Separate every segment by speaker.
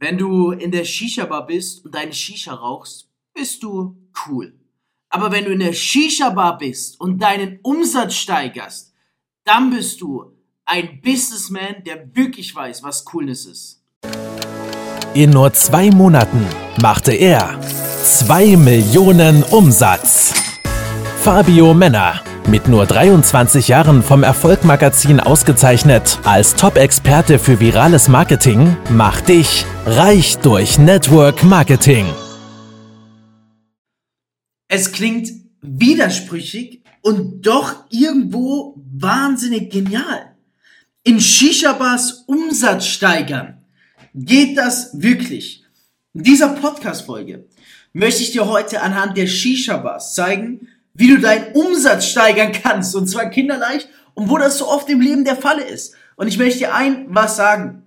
Speaker 1: Wenn du in der Shisha-Bar bist und deine Shisha rauchst, bist du cool. Aber wenn du in der Shisha-Bar bist und deinen Umsatz steigerst, dann bist du ein Businessman, der wirklich weiß, was Coolness ist.
Speaker 2: In nur zwei Monaten machte er 2 Millionen Umsatz. Fabio Männer, mit nur 23 Jahren vom Erfolgmagazin ausgezeichnet als Top-Experte für virales Marketing, macht dich reich durch Network Marketing.
Speaker 1: Es klingt widersprüchig und doch irgendwo wahnsinnig genial. In Shisha-Bars Umsatz steigern. Geht das wirklich? In dieser Podcast-Folge möchte ich dir heute anhand der Shisha-Bars zeigen, wie du deinen Umsatz steigern kannst. Und zwar kinderleicht und wo das so oft im Leben der Falle ist. Und ich möchte dir ein was sagen.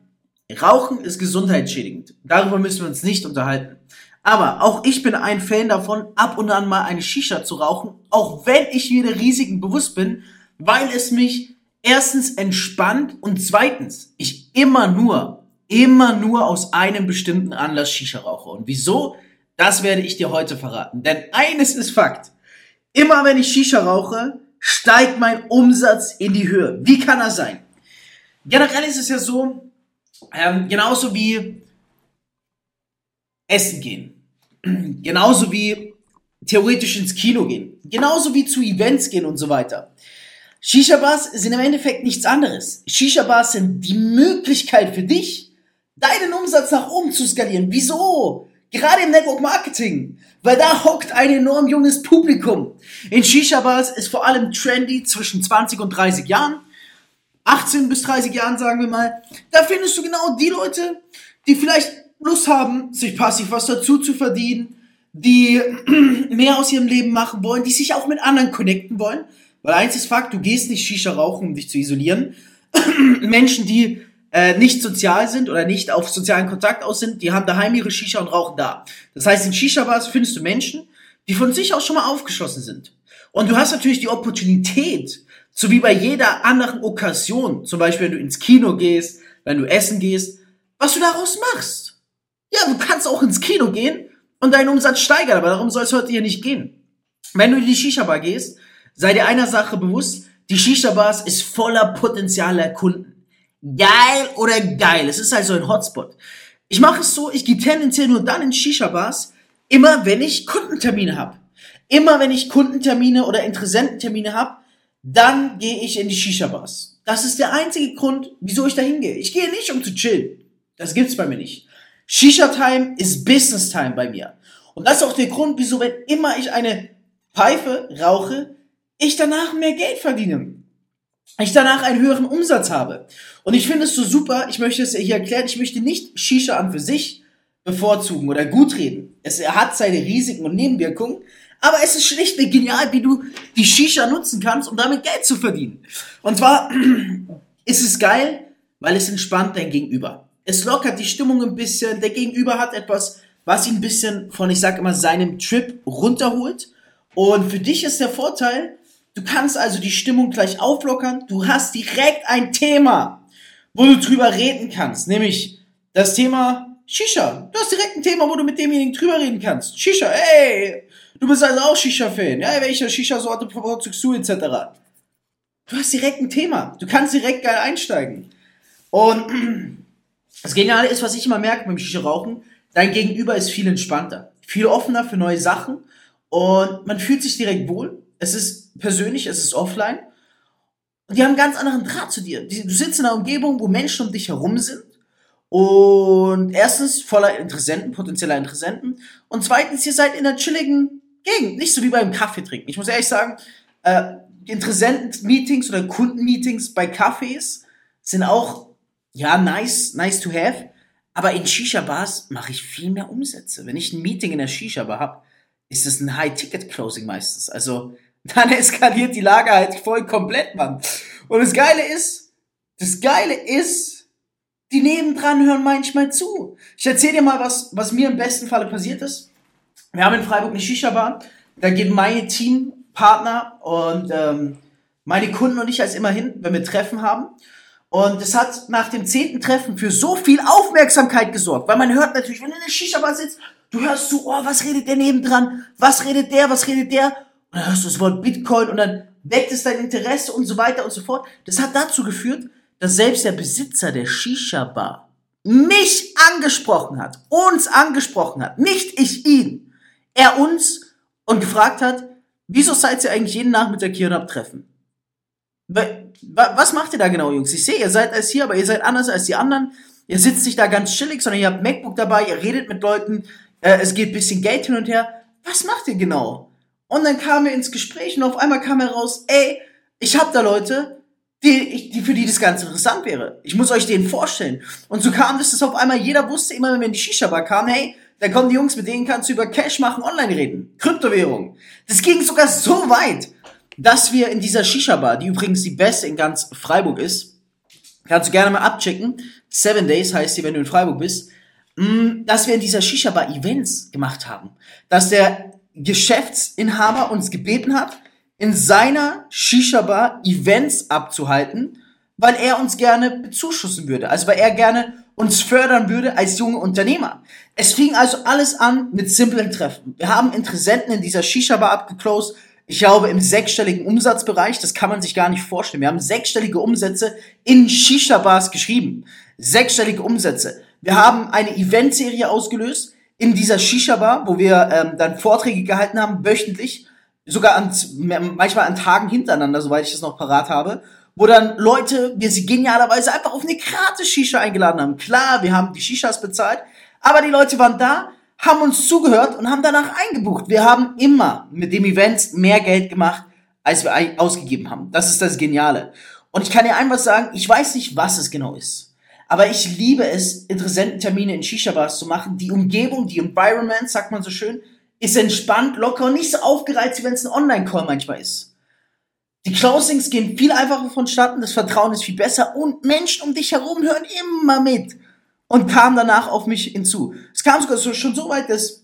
Speaker 1: Rauchen ist gesundheitsschädigend. Darüber müssen wir uns nicht unterhalten. Aber auch ich bin ein Fan davon, ab und an mal eine Shisha zu rauchen, auch wenn ich mir der Risiken bewusst bin, weil es mich erstens entspannt und zweitens ich immer nur, immer nur aus einem bestimmten Anlass Shisha rauche. Und wieso? Das werde ich dir heute verraten. Denn eines ist Fakt. Immer wenn ich Shisha rauche, steigt mein Umsatz in die Höhe. Wie kann das sein? Generell ist es ja so, ähm, genauso wie essen gehen, genauso wie theoretisch ins Kino gehen, genauso wie zu Events gehen und so weiter. Shisha-Bars sind im Endeffekt nichts anderes. Shisha-Bars sind die Möglichkeit für dich, deinen Umsatz nach oben zu skalieren. Wieso? Gerade im Network Marketing. Weil da hockt ein enorm junges Publikum. In Shisha-Bars ist vor allem trendy zwischen 20 und 30 Jahren. 18 bis 30 Jahren, sagen wir mal. Da findest du genau die Leute, die vielleicht Lust haben, sich passiv was dazu zu verdienen, die mehr aus ihrem Leben machen wollen, die sich auch mit anderen connecten wollen. Weil eins ist Fakt, du gehst nicht Shisha rauchen, um dich zu isolieren. Menschen, die äh, nicht sozial sind oder nicht auf sozialen Kontakt aus sind, die haben daheim ihre Shisha und rauchen da. Das heißt, in Shisha-Bars findest du Menschen, die von sich aus schon mal aufgeschlossen sind. Und du hast natürlich die Opportunität, so wie bei jeder anderen Okkasion, zum Beispiel wenn du ins Kino gehst, wenn du essen gehst, was du daraus machst. Ja, du kannst auch ins Kino gehen und deinen Umsatz steigern, aber darum soll es heute hier nicht gehen. Wenn du in die Shisha-Bar gehst, sei dir einer Sache bewusst, die Shisha-Bars ist voller potenzieller Kunden geil oder geil. Es ist also ein Hotspot. Ich mache es so, ich gehe tendenziell nur dann in Shisha-Bars, immer wenn ich Kundentermine habe. Immer wenn ich Kundentermine oder Interessententermine habe, dann gehe ich in die Shisha-Bars. Das ist der einzige Grund, wieso ich da hingehe. Ich gehe nicht, um zu chillen. Das gibt's bei mir nicht. Shisha-Time ist Business-Time bei mir. Und das ist auch der Grund, wieso, wenn immer ich eine Pfeife rauche, ich danach mehr Geld verdiene ich danach einen höheren Umsatz habe. Und ich finde es so super, ich möchte es hier erklären, ich möchte nicht Shisha an für sich bevorzugen oder gut reden. Es hat seine Risiken und Nebenwirkungen, aber es ist schlichtweg genial, wie du die Shisha nutzen kannst, um damit Geld zu verdienen. Und zwar ist es geil, weil es entspannt dein Gegenüber. Es lockert die Stimmung ein bisschen, der Gegenüber hat etwas, was ihn ein bisschen von, ich sag immer, seinem Trip runterholt. Und für dich ist der Vorteil, Du kannst also die Stimmung gleich auflockern. Du hast direkt ein Thema, wo du drüber reden kannst, nämlich das Thema Shisha. Du hast direkt ein Thema, wo du mit demjenigen drüber reden kannst. Shisha, ey, du bist also auch Shisha-Fan. Ja, welche Shisha-Sorte bevorzugst du, etc. Du hast direkt ein Thema. Du kannst direkt geil einsteigen. Und das Geniale ist, was ich immer merke beim Shisha-Rauchen, dein Gegenüber ist viel entspannter, viel offener für neue Sachen und man fühlt sich direkt wohl. Es ist persönlich, es ist offline. Und die haben einen ganz anderen Draht zu dir. Du sitzt in einer Umgebung, wo Menschen um dich herum sind. Und erstens voller Interessenten, potenzieller Interessenten. Und zweitens, ihr seid in einer chilligen Gegend. Nicht so wie beim Kaffee trinken. Ich muss ehrlich sagen, äh, Interessenten-Meetings oder Kundenmeetings bei Cafés sind auch, ja, nice, nice to have. Aber in Shisha-Bars mache ich viel mehr Umsätze. Wenn ich ein Meeting in der Shisha-Bar habe, ist es ein High-Ticket-Closing meistens. Also dann eskaliert die Lage halt voll komplett, Mann. Und das Geile ist, das Geile ist, die nebendran hören manchmal zu. Ich erzähle dir mal, was, was mir im besten Falle passiert ist. Wir haben in Freiburg eine Shisha-Bar. Da gehen meine Teampartner und ähm, meine Kunden und ich als immer hin, wenn wir Treffen haben. Und es hat nach dem zehnten Treffen für so viel Aufmerksamkeit gesorgt, weil man hört natürlich, wenn du in der Shisha-Bar sitzt, du hörst so, oh, was redet der nebendran? Was redet der? Was redet der? Und dann hörst du das Wort Bitcoin und dann weckt es dein Interesse und so weiter und so fort. Das hat dazu geführt, dass selbst der Besitzer der Shisha-Bar mich angesprochen hat, uns angesprochen hat, nicht ich ihn, er uns und gefragt hat, wieso seid ihr eigentlich jeden Nachmittag hier und abtreffen? Was macht ihr da genau, Jungs? Ich sehe, ihr seid als hier, aber ihr seid anders als die anderen. Ihr sitzt nicht da ganz chillig, sondern ihr habt MacBook dabei, ihr redet mit Leuten, äh, es geht bisschen Geld hin und her. Was macht ihr genau? Und dann kam er ins Gespräch und auf einmal kam heraus, ey, ich hab da Leute, die, die, für die das ganz interessant wäre. Ich muss euch denen vorstellen. Und so kam das, dass auf einmal jeder wusste, immer wenn die Shisha-Bar kam, hey, da kommen die Jungs, mit denen kannst du über Cash machen, online reden. Kryptowährung. Das ging sogar so weit, dass wir in dieser Shisha-Bar, die übrigens die beste in ganz Freiburg ist, kannst du gerne mal abchecken. Seven Days heißt die, wenn du in Freiburg bist, mm, dass wir in dieser Shisha-Bar Events gemacht haben. Dass der Geschäftsinhaber uns gebeten hat, in seiner Shisha-Bar Events abzuhalten, weil er uns gerne bezuschussen würde. Also weil er gerne uns fördern würde als junge Unternehmer. Es fing also alles an mit simplen Treffen. Wir haben Interessenten in dieser Shisha-Bar abgeclosed. Ich glaube, im sechsstelligen Umsatzbereich, das kann man sich gar nicht vorstellen. Wir haben sechsstellige Umsätze in Shisha-Bars geschrieben. Sechsstellige Umsätze. Wir haben eine Eventserie ausgelöst in dieser Shisha-Bar, wo wir ähm, dann Vorträge gehalten haben, wöchentlich sogar an, manchmal an Tagen hintereinander, soweit ich das noch parat habe, wo dann Leute wir sie genialerweise einfach auf eine gratis Shisha eingeladen haben. Klar, wir haben die Shishas bezahlt, aber die Leute waren da, haben uns zugehört und haben danach eingebucht. Wir haben immer mit dem Event mehr Geld gemacht, als wir ausgegeben haben. Das ist das Geniale. Und ich kann dir einfach sagen, ich weiß nicht, was es genau ist. Aber ich liebe es, Interessententermine in Shisha-Bars zu machen. Die Umgebung, die Environment, sagt man so schön, ist entspannt, locker und nicht so aufgereizt, wie wenn es ein Online-Call manchmal ist. Die Closings gehen viel einfacher vonstatten, das Vertrauen ist viel besser und Menschen um dich herum hören immer mit und kamen danach auf mich hinzu. Es kam sogar so, schon so weit, dass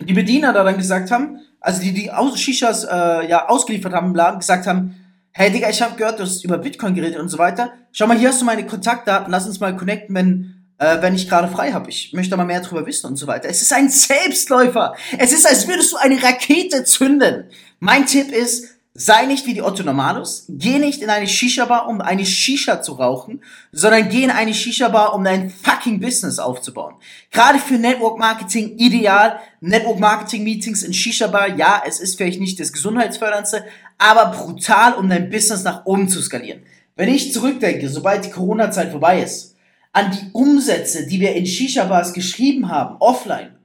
Speaker 1: die Bediener da dann gesagt haben, also die die Shishas äh, ja ausgeliefert haben im Laden, gesagt haben, hey Digga, ich habe gehört, du hast über Bitcoin geredet und so weiter. Schau mal, hier hast du meine Kontaktdaten, lass uns mal connecten, wenn äh, wenn ich gerade frei habe. Ich möchte mal mehr darüber wissen und so weiter. Es ist ein Selbstläufer. Es ist, als würdest du eine Rakete zünden. Mein Tipp ist, sei nicht wie die Otto Normalos. Geh nicht in eine Shisha-Bar, um eine Shisha zu rauchen, sondern geh in eine Shisha-Bar, um dein fucking Business aufzubauen. Gerade für Network Marketing ideal. Network Marketing Meetings in Shisha-Bar, ja, es ist vielleicht nicht das gesundheitsförderndste, aber brutal, um dein Business nach oben zu skalieren. Wenn ich zurückdenke, sobald die Corona-Zeit vorbei ist, an die Umsätze, die wir in Shisha-Bars geschrieben haben, offline,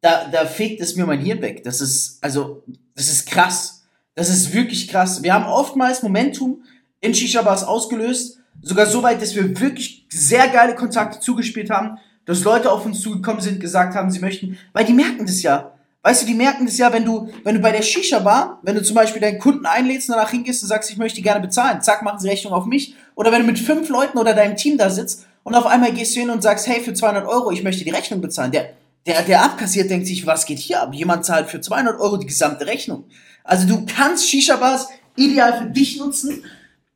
Speaker 1: da, da fegt es mir mein Hirn weg. Das ist, also, das ist krass. Das ist wirklich krass. Wir haben oftmals Momentum in Shisha-Bars ausgelöst, sogar so weit, dass wir wirklich sehr geile Kontakte zugespielt haben, dass Leute auf uns zugekommen sind, gesagt haben, sie möchten, weil die merken das ja. Weißt du, die merken das ja, wenn du, wenn du bei der Shisha-Bar, wenn du zum Beispiel deinen Kunden einlädst und danach hingehst und sagst, ich möchte gerne bezahlen, zack, machen sie Rechnung auf mich. Oder wenn du mit fünf Leuten oder deinem Team da sitzt und auf einmal gehst du hin und sagst, hey, für 200 Euro, ich möchte die Rechnung bezahlen. Der, der, der abkassiert, denkt sich, was geht hier ab? Jemand zahlt für 200 Euro die gesamte Rechnung. Also du kannst Shisha-Bars ideal für dich nutzen.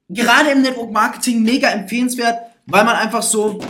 Speaker 1: Gerade im Network Marketing mega empfehlenswert, weil man einfach so,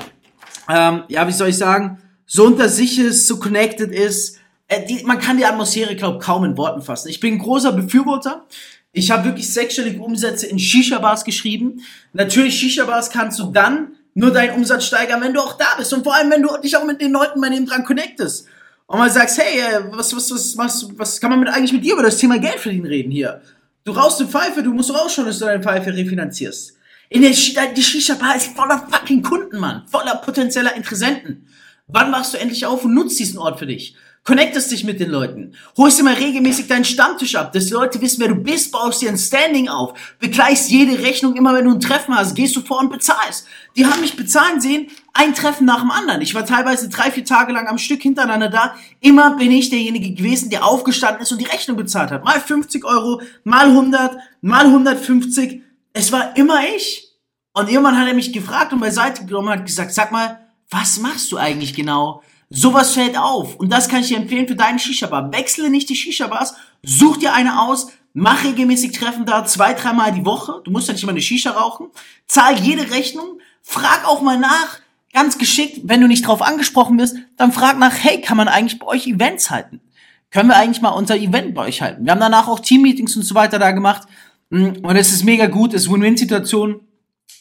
Speaker 1: ähm, ja, wie soll ich sagen, so unter sich ist, so connected ist. Äh, die, man kann die Atmosphäre, glaube kaum in Worten fassen. Ich bin ein großer Befürworter. Ich habe wirklich sechsstellige Umsätze in Shisha-Bars geschrieben. Natürlich, Shisha-Bars kannst du dann nur deinen Umsatz steigern, wenn du auch da bist. Und vor allem, wenn du dich auch mit den Leuten bei dem dran connectest. Und mal sagst, hey, äh, was, was, was, was, was kann man mit, eigentlich mit dir über das Thema Geld verdienen reden hier? Du rauchst eine Pfeife, du musst rausschauen, dass du deine Pfeife refinanzierst. In der die Shisha-Bar ist voller fucking Kunden, Mann. Voller potenzieller Interessenten. Wann machst du endlich auf und nutzt diesen Ort für dich? Connectest dich mit den Leuten. Holst mal regelmäßig deinen Stammtisch ab, dass die Leute wissen, wer du bist, baust dir ein Standing auf, begleichst jede Rechnung, immer wenn du ein Treffen hast, gehst du vor und bezahlst. Die haben mich bezahlen sehen, ein Treffen nach dem anderen. Ich war teilweise drei, vier Tage lang am Stück hintereinander da. Immer bin ich derjenige gewesen, der aufgestanden ist und die Rechnung bezahlt hat. Mal 50 Euro, mal 100, mal 150. Es war immer ich. Und irgendwann hat er mich gefragt und beiseite genommen und hat gesagt, sag mal, was machst du eigentlich genau? Sowas fällt auf. Und das kann ich dir empfehlen für deine Shisha-Bar. Wechsle nicht die Shisha-Bars, such dir eine aus, mach regelmäßig Treffen da, zwei, dreimal die Woche. Du musst ja nicht immer eine Shisha rauchen. Zahl jede Rechnung, Frag auch mal nach, ganz geschickt, wenn du nicht drauf angesprochen wirst, dann frag nach, hey, kann man eigentlich bei euch Events halten? Können wir eigentlich mal unser Event bei euch halten? Wir haben danach auch Teammeetings und so weiter da gemacht. Mm, und es ist mega gut, es ist Win-Win-Situation.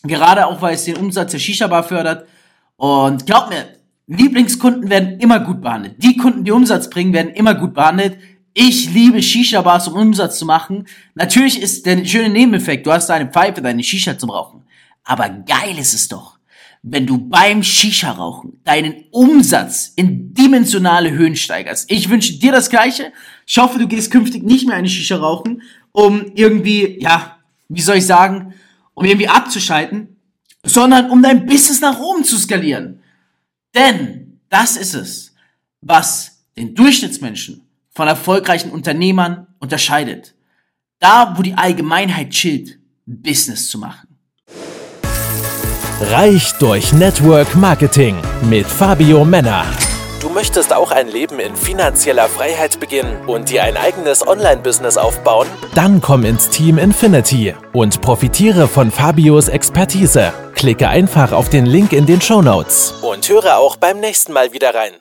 Speaker 1: Gerade auch, weil es den Umsatz der Shisha-Bar fördert. Und glaub mir, Lieblingskunden werden immer gut behandelt. Die Kunden, die Umsatz bringen, werden immer gut behandelt. Ich liebe Shisha-Bars, um Umsatz zu machen. Natürlich ist der schöne Nebeneffekt, du hast deine Pfeife, deine Shisha zum Rauchen. Aber geil ist es doch, wenn du beim Shisha-Rauchen deinen Umsatz in dimensionale Höhen steigerst. Ich wünsche dir das Gleiche. Ich hoffe, du gehst künftig nicht mehr eine Shisha rauchen, um irgendwie, ja, wie soll ich sagen, um irgendwie abzuschalten, sondern um dein Business nach oben zu skalieren. Denn das ist es, was den Durchschnittsmenschen von erfolgreichen Unternehmern unterscheidet. Da, wo die Allgemeinheit chillt, Business zu machen.
Speaker 2: Reich durch Network Marketing mit Fabio Männer. Du möchtest auch ein Leben in finanzieller Freiheit beginnen und dir ein eigenes Online-Business aufbauen? Dann komm ins Team Infinity und profitiere von Fabios Expertise. Klicke einfach auf den Link in den Show Notes und höre auch beim nächsten Mal wieder rein.